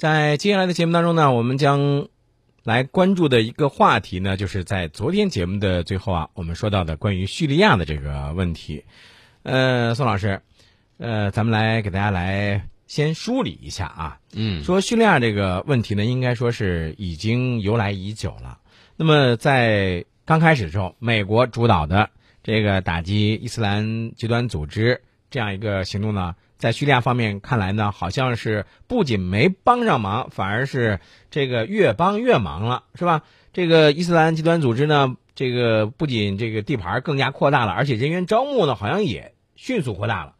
在接下来的节目当中呢，我们将来关注的一个话题呢，就是在昨天节目的最后啊，我们说到的关于叙利亚的这个问题。呃，宋老师，呃，咱们来给大家来先梳理一下啊。嗯，说叙利亚这个问题呢，应该说是已经由来已久了。那么在刚开始的时候，美国主导的这个打击伊斯兰极端组织这样一个行动呢。在叙利亚方面看来呢，好像是不仅没帮上忙，反而是这个越帮越忙了，是吧？这个伊斯兰极端组织呢，这个不仅这个地盘更加扩大了，而且人员招募呢，好像也迅速扩大了。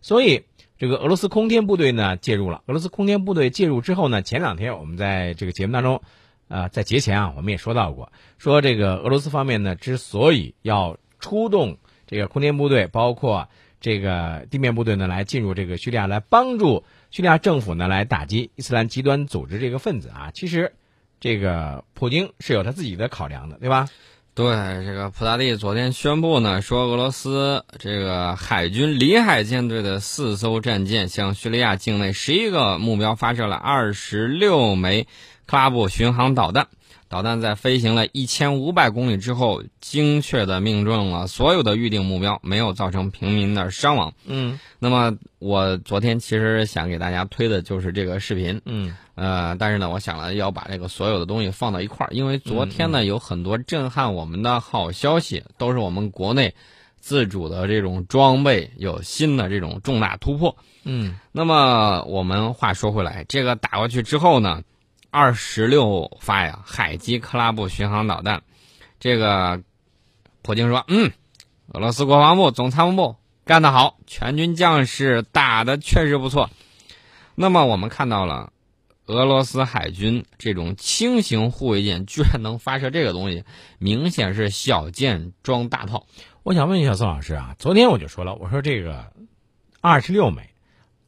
所以，这个俄罗斯空天部队呢介入了。俄罗斯空天部队介入之后呢，前两天我们在这个节目当中，呃，在节前啊，我们也说到过，说这个俄罗斯方面呢，之所以要出动这个空天部队，包括。这个地面部队呢，来进入这个叙利亚，来帮助叙利亚政府呢，来打击伊斯兰极端组织这个分子啊。其实，这个普京是有他自己的考量的，对吧？对，这个普大帝昨天宣布呢，说俄罗斯这个海军里海舰队的四艘战舰向叙利亚境内十一个目标发射了二十六枚克拉布巡航导弹。导弹在飞行了一千五百公里之后，精确的命中了所有的预定目标，没有造成平民的伤亡。嗯，那么我昨天其实想给大家推的就是这个视频。嗯，呃，但是呢，我想了要把这个所有的东西放到一块儿，因为昨天呢有很多震撼我们的好消息，都是我们国内自主的这种装备有新的这种重大突破。嗯，那么我们话说回来，这个打过去之后呢？二十六发呀，海基克拉布巡航导弹，这个普京说：“嗯，俄罗斯国防部总参谋部干得好，全军将士打的确实不错。”那么我们看到了俄罗斯海军这种轻型护卫舰居然能发射这个东西，明显是小舰装大炮。我想问一下宋老师啊，昨天我就说了，我说这个二十六枚，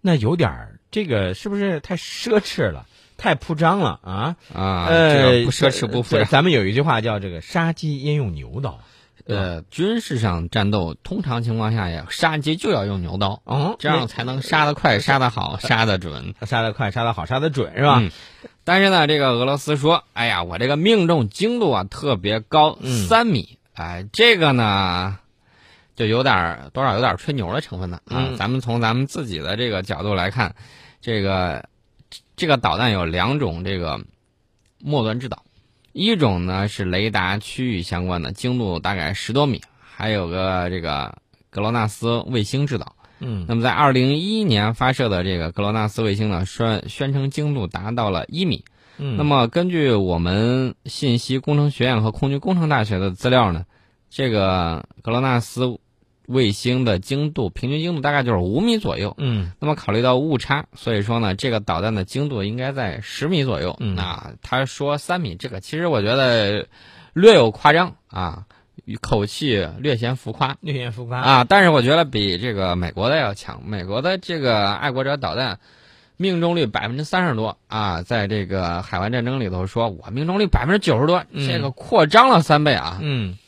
那有点儿这个是不是太奢侈了？太铺张了啊啊！呃，不奢侈不铺张。咱们有一句话叫“这个杀鸡焉用牛刀”。呃，军事上战斗，通常情况下呀，杀鸡就要用牛刀，哦，这样才能杀得快、杀得好、杀得准。杀得快、杀得好、杀得准，是吧？但是呢，这个俄罗斯说：“哎呀，我这个命中精度啊特别高，三米。”哎，这个呢，就有点多少有点吹牛的成分呢啊。咱们从咱们自己的这个角度来看，这个。这个导弹有两种，这个末端制导，一种呢是雷达区域相关的，精度大概十多米，还有个这个格罗纳斯卫星制导。嗯，那么在二零一一年发射的这个格罗纳斯卫星呢，宣宣称精度达到了一米。嗯，那么根据我们信息工程学院和空军工程大学的资料呢，这个格罗纳斯。卫星的精度平均精度大概就是五米左右，嗯，那么考虑到误差，所以说呢，这个导弹的精度应该在十米左右。啊他说三米，这个其实我觉得略有夸张啊，口气略显浮夸，略显浮夸。啊。但是我觉得比这个美国的要强，美国的这个爱国者导弹命中率百分之三十多啊，在这个海湾战争里头说我命中率百分之九十多，这个扩张了三倍啊，嗯。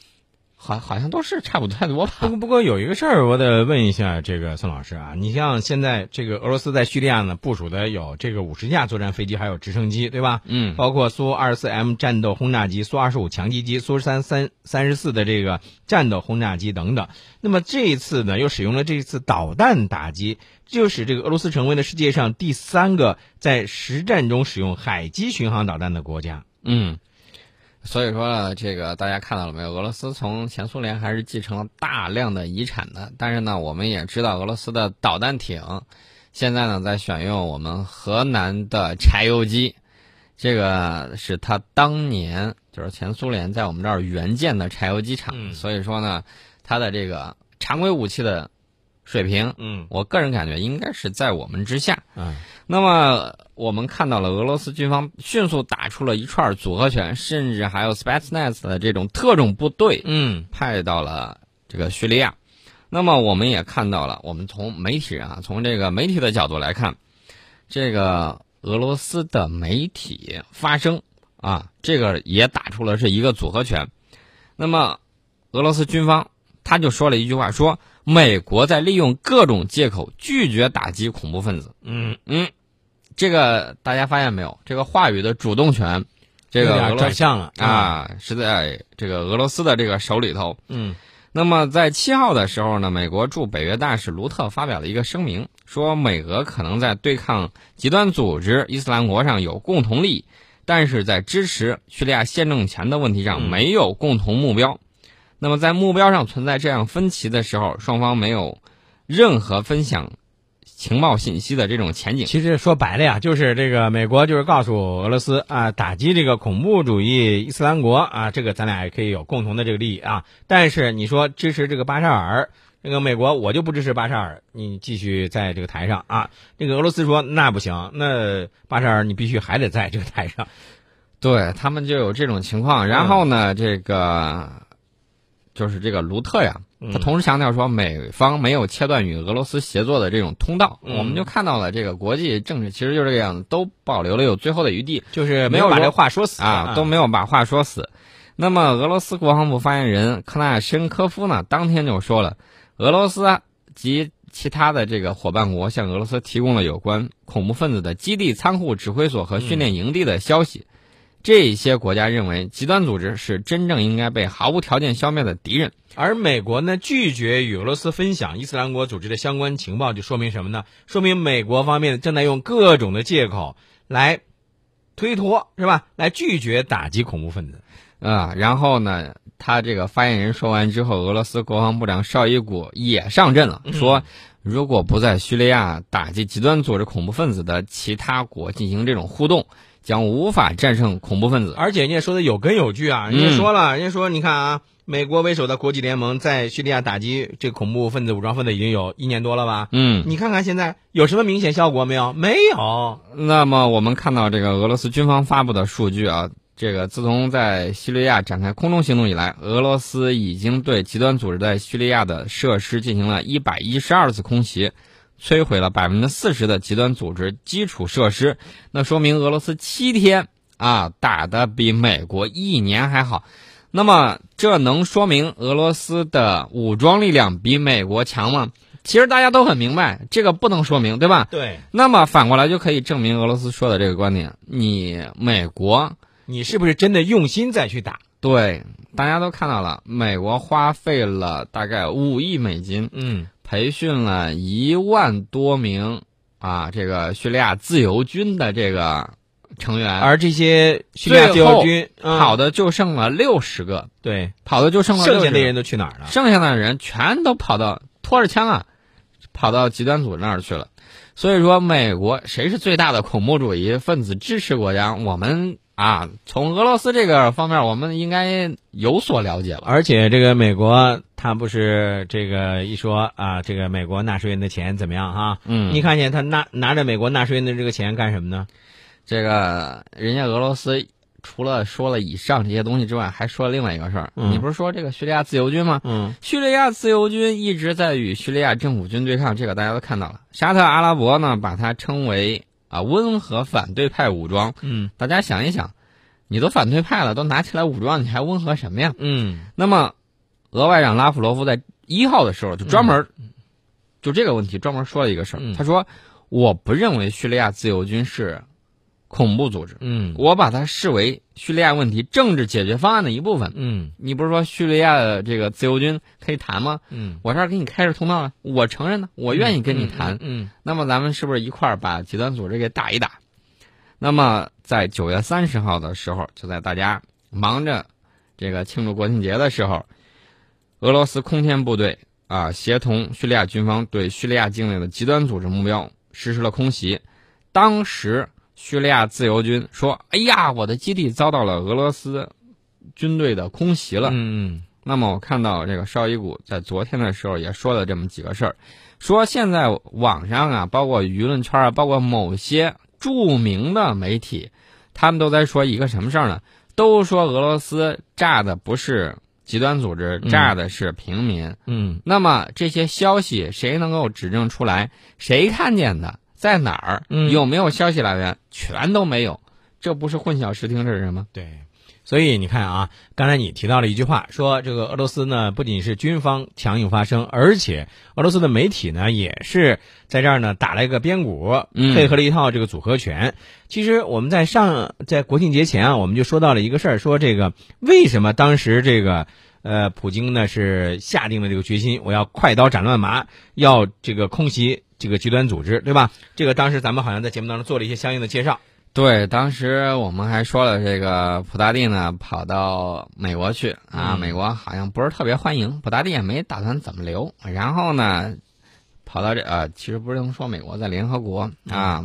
好，好像都是差不太多吧。不过，不过有一个事儿，我得问一下这个孙老师啊。你像现在这个俄罗斯在叙利亚呢部署的有这个五十架作战飞机，还有直升机，对吧？嗯。包括苏二十四 M 战斗轰炸机、苏二十五强击机、苏三三三十四的这个战斗轰炸机等等。那么这一次呢，又使用了这一次导弹打击，就使这个俄罗斯成为了世界上第三个在实战中使用海基巡航导弹的国家。嗯。所以说呢，这个大家看到了没有？俄罗斯从前苏联还是继承了大量的遗产的。但是呢，我们也知道俄罗斯的导弹艇，现在呢在选用我们河南的柴油机，这个是他当年就是前苏联在我们这儿援建的柴油机厂。所以说呢，它的这个常规武器的。水平，嗯，我个人感觉应该是在我们之下，嗯，那么我们看到了俄罗斯军方迅速打出了一串组合拳，甚至还有 Spetsnaz 的这种特种部队，嗯，派到了这个叙利亚。那么我们也看到了，我们从媒体啊，从这个媒体的角度来看，这个俄罗斯的媒体发声啊，这个也打出了是一个组合拳。那么俄罗斯军方他就说了一句话，说。美国在利用各种借口拒绝打击恐怖分子。嗯嗯，这个大家发现没有？这个话语的主动权，这个转向了啊，是在这个俄罗斯的这个手里头。嗯。那么在七号的时候呢，美国驻北约大使卢特发表了一个声明，说美俄可能在对抗极端组织伊斯兰国上有共同利益，但是在支持叙利亚宪政权的问题上没有共同目标。那么在目标上存在这样分歧的时候，双方没有任何分享。情报信息的这种前景，其实说白了呀，就是这个美国就是告诉俄罗斯啊，打击这个恐怖主义伊斯兰国啊，这个咱俩也可以有共同的这个利益啊。但是你说支持这个巴沙尔，这个美国我就不支持巴沙尔，你继续在这个台上啊。这个俄罗斯说那不行，那巴沙尔你必须还得在这个台上。对他们就有这种情况，然后呢，这个就是这个卢特呀。他同时强调说，美方没有切断与俄罗斯协作的这种通道。我们就看到了，这个国际政治其实就这个样子，都保留了有最后的余地，就是没有把这话说死啊，都没有把话说死。那么，俄罗斯国防部发言人克纳申科夫呢，当天就说了，俄罗斯及其他的这个伙伴国向俄罗斯提供了有关恐怖分子的基地、仓库、指挥所和训练营地的消息。这些国家认为，极端组织是真正应该被毫无条件消灭的敌人。而美国呢，拒绝与俄罗斯分享伊斯兰国组织的相关情报，就说明什么呢？说明美国方面正在用各种的借口来推脱，是吧？来拒绝打击恐怖分子。啊，然后呢，他这个发言人说完之后，俄罗斯国防部长绍伊古也上阵了，说，如果不在叙利亚打击极端组织恐怖分子的其他国进行这种互动。将无法战胜恐怖分子，而且人家说的有根有据啊！人家说了，人家说，你看啊，美国为首的国际联盟在叙利亚打击这恐怖分子、武装分子已经有一年多了吧？嗯，你看看现在有什么明显效果没有？没有。那么我们看到这个俄罗斯军方发布的数据啊，这个自从在叙利亚展开空中行动以来，俄罗斯已经对极端组织在叙利亚的设施进行了一百一十二次空袭。摧毁了百分之四十的极端组织基础设施，那说明俄罗斯七天啊打的比美国一年还好。那么这能说明俄罗斯的武装力量比美国强吗？其实大家都很明白，这个不能说明，对吧？对。那么反过来就可以证明俄罗斯说的这个观点：你美国，你是不是真的用心再去打？对，大家都看到了，美国花费了大概五亿美金。嗯。培训了一万多名啊，这个叙利亚自由军的这个成员，而这些叙利亚自由军跑的就剩了六十个，对，跑的就剩了剩下的人都去哪儿了？剩下的人全都跑到拖着枪啊，跑到极端组织那儿去了。所以说，美国谁是最大的恐怖主义分子支持国家？我们。啊，从俄罗斯这个方面，我们应该有所了解了。而且，这个美国，他不是这个一说啊，这个美国纳税人的钱怎么样哈？嗯，你看见他拿拿着美国纳税人的这个钱干什么呢？这个人家俄罗斯除了说了以上这些东西之外，还说了另外一个事儿。你不是说这个叙利亚自由军吗？嗯，叙利亚自由军一直在与叙利亚政府军对抗，这个大家都看到了。沙特阿拉伯呢，把它称为。啊，温和反对派武装，嗯，大家想一想，你都反对派了，都拿起来武装，你还温和什么呀？嗯，那么，俄外长拉夫罗夫在一号的时候就专门就这个问题专门说了一个事儿，他说，我不认为叙利亚自由军是。恐怖组织，嗯，我把它视为叙利亚问题政治解决方案的一部分，嗯，你不是说叙利亚的这个自由军可以谈吗？嗯，我这儿给你开着通道了，我承认呢，我愿意跟你谈，嗯，那么咱们是不是一块儿把极端组织给打一打？那么在九月三十号的时候，就在大家忙着这个庆祝国庆节的时候，俄罗斯空天部队啊，协同叙利亚军方对叙利亚境内的极端组织目标实施了空袭，当时。叙利亚自由军说：“哎呀，我的基地遭到了俄罗斯军队的空袭了。”嗯，那么我看到这个绍伊古在昨天的时候也说了这么几个事儿，说现在网上啊，包括舆论圈啊，包括某些著名的媒体，他们都在说一个什么事儿呢？都说俄罗斯炸的不是极端组织，炸的是平民。嗯，那么这些消息谁能够指证出来？谁看见的？在哪儿？有没有消息来源？全都没有，这不是混淆视听，这是什么？对，所以你看啊，刚才你提到了一句话，说这个俄罗斯呢不仅是军方强硬发声，而且俄罗斯的媒体呢也是在这儿呢打了一个边鼓，配合了一套这个组合拳。其实我们在上在国庆节前啊，我们就说到了一个事儿，说这个为什么当时这个呃普京呢是下定了这个决心，我要快刀斩乱麻，要这个空袭这个极端组织，对吧？这个当时咱们好像在节目当中做了一些相应的介绍。对，当时我们还说了，这个普大帝呢跑到美国去啊，美国好像不是特别欢迎，普大帝也没打算怎么留。然后呢，跑到这呃，其实不是能说美国在联合国啊，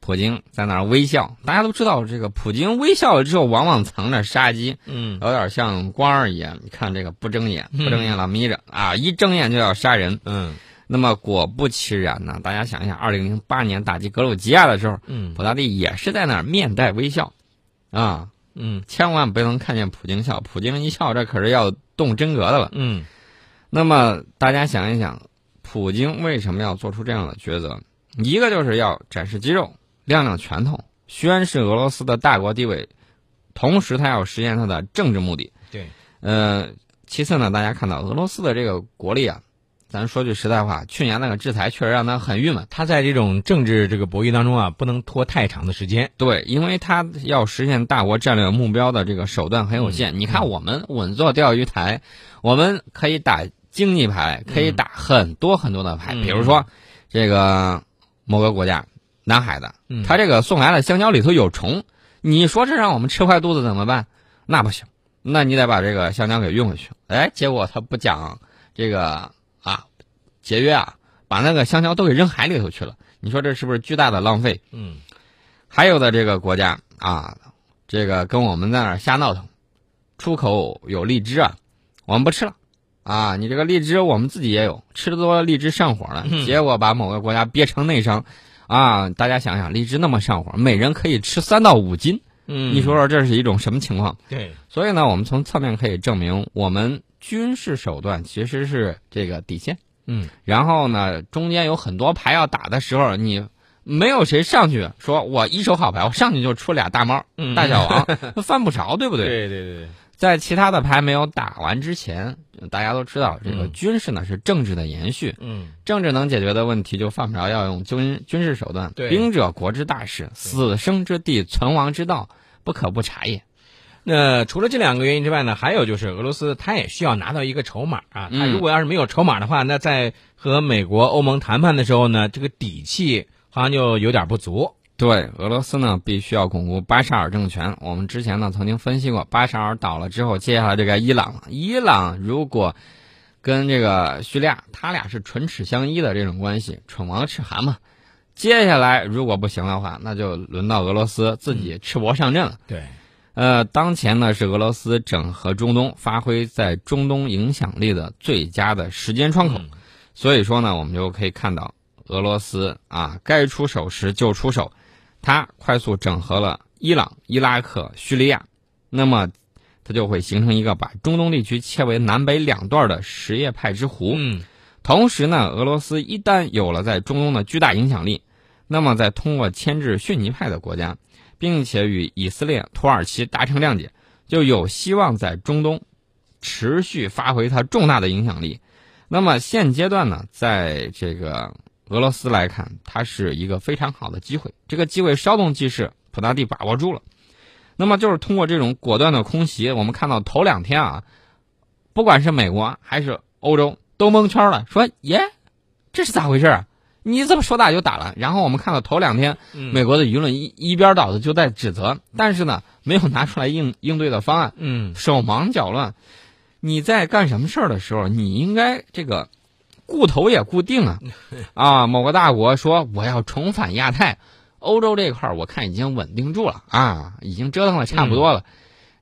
普京在那儿微笑。大家都知道，这个普京微笑了之后，往往藏着杀机，嗯，有点像官儿一样。你看这个不睁眼，不睁眼老眯着啊，一睁眼就要杀人，嗯。那么果不其然呢，大家想一想，二零零八年打击格鲁吉亚的时候，嗯，普大帝也是在那儿面带微笑，啊，嗯，千万不能看见普京笑，普京一笑，这可是要动真格的了，嗯。那么大家想一想，普京为什么要做出这样的抉择？一个就是要展示肌肉，亮亮拳头，宣示俄罗斯的大国地位，同时他要实现他的政治目的。对，呃，其次呢，大家看到俄罗斯的这个国力啊。咱说句实在话，去年那个制裁确实让他很郁闷。他在这种政治这个博弈当中啊，不能拖太长的时间。对，因为他要实现大国战略目标的这个手段很有限。你看，我们稳坐钓鱼台，我们可以打经济牌，可以打很多很多的牌。比如说，这个某个国家，南海的，他这个送来的香蕉里头有虫，你说这让我们吃坏肚子怎么办？那不行，那你得把这个香蕉给运回去。哎，结果他不讲这个。啊，节约啊，把那个香蕉都给扔海里头去了。你说这是不是巨大的浪费？嗯，还有的这个国家啊，这个跟我们在那儿瞎闹腾，出口有荔枝啊，我们不吃了啊。你这个荔枝我们自己也有，吃的多荔枝上火了，结果把某个国家憋成内伤啊。大家想想，荔枝那么上火，每人可以吃三到五斤，嗯，你说说这是一种什么情况？对，所以呢，我们从侧面可以证明我们。军事手段其实是这个底线，嗯，然后呢，中间有很多牌要打的时候，你没有谁上去说我一手好牌，我上去就出俩大猫、大小王，犯不着，对不对？对对对，在其他的牌没有打完之前，大家都知道这个军事呢是政治的延续，嗯，政治能解决的问题就犯不着要用军军事手段。兵者，国之大事，死生之地，存亡之道，不可不察也。那除了这两个原因之外呢，还有就是俄罗斯他也需要拿到一个筹码啊。他如果要是没有筹码的话，那在和美国、欧盟谈判的时候呢，这个底气好像就有点不足。对，俄罗斯呢必须要巩固巴沙尔政权。我们之前呢曾经分析过，巴沙尔倒了之后，接下来这个伊朗，伊朗如果跟这个叙利亚，他俩是唇齿相依的这种关系，唇亡齿寒嘛。接下来如果不行的话，那就轮到俄罗斯自己赤膊上阵了。对。呃，当前呢是俄罗斯整合中东、发挥在中东影响力的最佳的时间窗口，所以说呢，我们就可以看到俄罗斯啊，该出手时就出手，它快速整合了伊朗、伊拉克、叙利亚，那么它就会形成一个把中东地区切为南北两段的什叶派之湖。嗯，同时呢，俄罗斯一旦有了在中东的巨大影响力，那么再通过牵制逊尼派的国家。并且与以色列、土耳其达成谅解，就有希望在中东持续发挥它重大的影响力。那么现阶段呢，在这个俄罗斯来看，它是一个非常好的机会。这个机会稍纵即逝，普大帝把握住了。那么就是通过这种果断的空袭，我们看到头两天啊，不管是美国还是欧洲都蒙圈了，说耶，这是咋回事啊？你这么说打就打了？然后我们看到头两天，美国的舆论一一边倒的就在指责，但是呢，没有拿出来应应对的方案，嗯，手忙脚乱。你在干什么事儿的时候，你应该这个固头也固定啊，啊，某个大国说我要重返亚太，欧洲这块儿我看已经稳定住了。啊，已经折腾的差不多了，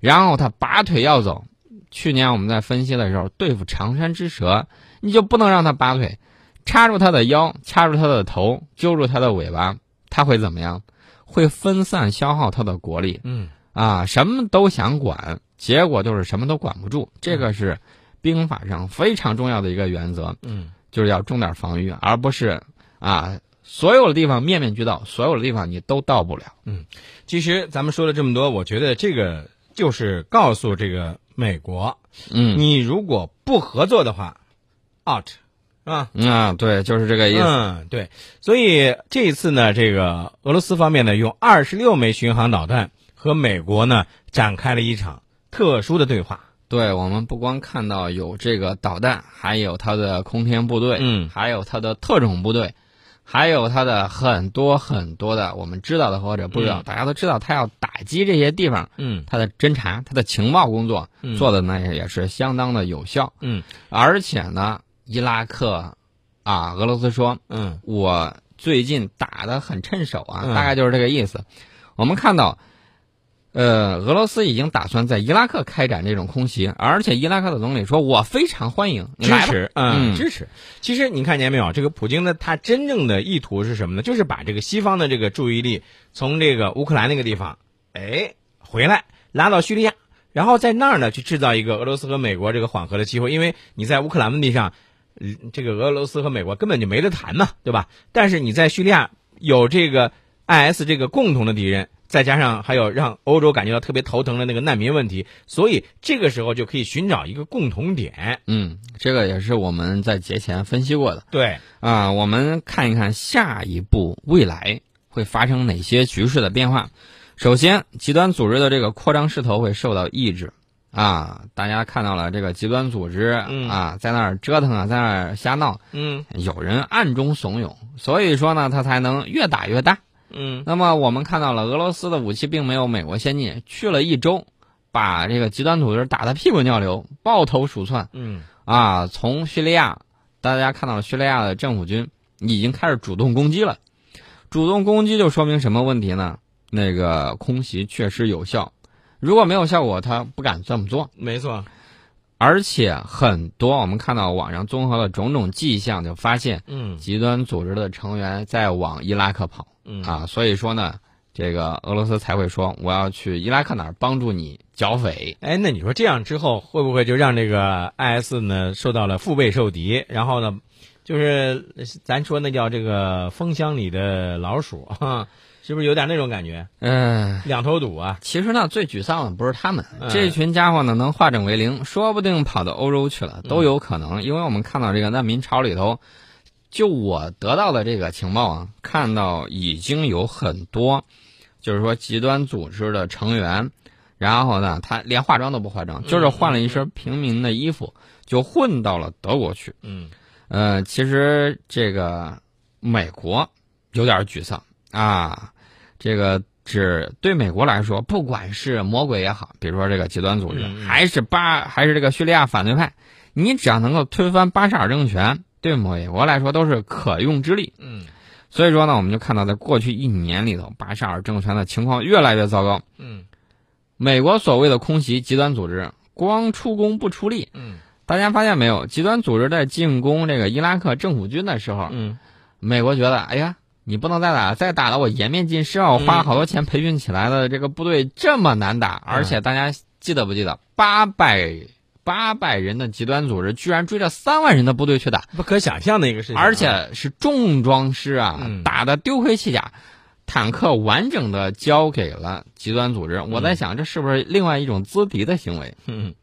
然后他拔腿要走。去年我们在分析的时候，对付长山之蛇，你就不能让他拔腿。插住他的腰，掐住他的头，揪住他的尾巴，他会怎么样？会分散消耗他的国力。嗯，啊，什么都想管，结果就是什么都管不住。这个是兵法上非常重要的一个原则。嗯，就是要重点防御，而不是啊，所有的地方面面俱到，所有的地方你都到不了。嗯，其实咱们说了这么多，我觉得这个就是告诉这个美国，嗯，你如果不合作的话，out，啊。啊，对，就是这个意思。嗯，对，所以这一次呢，这个俄罗斯方面呢，用二十六枚巡航导弹和美国呢展开了一场特殊的对话。对我们不光看到有这个导弹，还有它的空天部队，嗯。还有它的特种部队，还有它的很多很多的我们知道的或者不知道，嗯。大家都知道，它要打击这些地方，嗯。它的侦察、它的情报工作嗯。做的呢也是相当的有效，嗯。而且呢，伊拉克啊，俄罗斯说嗯我最近打的很趁手啊，嗯大概就是这个意思。我们看到，呃，俄罗斯已经打算在伊拉克开展这种空袭，而且伊拉克的总理说：“我非常欢迎，你来。支持，嗯支持。其实你看见没有，这个普京的，他真正的意图是什么呢？就是把这个西方的这个注意力从这个乌克兰那个地方，哎，回来拉到叙利亚，然后在那儿呢去制造一个俄罗斯和美国这个缓和的机会。因为你在乌克兰问题上，嗯这个俄罗斯和美国根本就没得谈嘛，对吧？但是你在叙利亚有这个 IS 这个共同的敌人。再加上还有让欧洲感觉到特别头疼的那个难民问题，所以这个时候就可以寻找一个共同点。嗯，这个也是我们在节前分析过的对，啊。我们看一看下一步未来会发生哪些局势的变化。首先，极端组织的这个扩张势头会受到抑制啊。大家看到了这个极端组织嗯啊，在那儿折腾啊，在那儿瞎闹，嗯有人暗中怂恿，所以说呢，他才能越打越大。嗯那么我们看到了，俄罗斯的武器并没有美国先进，去了一周，把这个极端组织打得屁滚尿流，抱头鼠窜嗯啊！从叙利亚，大家看到了叙利亚的政府军已经开始主动攻击了，主动攻击就说明什么问题呢？那个空袭确实有效，如果没有效果，他不敢这么做。没错，而且很多我们看到网上综合了种种迹象，就发现嗯极端组织的成员在往伊拉克跑。嗯啊，所以说呢，这个俄罗斯才会说我要去伊拉克哪儿帮助你剿匪。哎，那你说这样之后会不会就让这个 IS 呢受到了腹背受敌？然后呢，就是咱说那叫这个蜂箱里的老鼠，哈，是不是有点那种感觉？嗯、两头堵啊！其实呢，最沮丧的不是他们，嗯这群家伙呢能化整为零，说不定跑到欧洲去了，都有可能。因为我们看到这个难民潮里头，就我得到的这个情报啊，看到已经有很多，就是说极端组织的成员，然后呢，他连化妆都不化妆，就是换了一身平民的衣服，就混到了德国去。嗯呃，其实这个美国有点沮丧啊，这个只对美国来说，不管是魔鬼也好，比如说这个极端组织，嗯嗯还是巴，还是这个叙利亚反对派，你只要能够推翻巴沙尔政权，对美国来说都是可用之力。嗯所以说呢，我们就看到在过去一年里头，巴沙尔政权的情况越来越糟糕。嗯美国所谓的空袭极端组织，光出工不出力。嗯大家发现没有？极端组织在进攻这个伊拉克政府军的时候，嗯美国觉得，哎呀，你不能再打了，再打了我颜面尽失啊！我花了好多钱培训起来的这个部队这么难打，而且大家记得不记得，八百八百人的极端组织居然追着三万人的部队去打，不可想象的一个事情啊，而且是重装师啊，嗯打的丢盔弃甲，坦克完整的交给了极端组织。我在想，这是不是另外一种资敌的行为？嗯，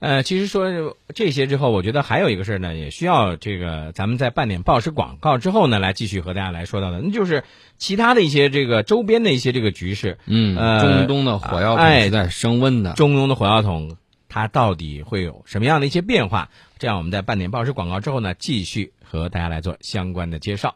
呃，其实说这些之后，我觉得还有一个事儿呢，也需要这个咱们在半点报时广告之后呢，来继续和大家来说到的，那就是其他的一些这个周边的一些这个局势，嗯，呃中东的火药桶哎是在升温的。中东的火药桶它到底会有什么样的一些变化？这样我们在半点报时广告之后呢，继续和大家来做相关的介绍。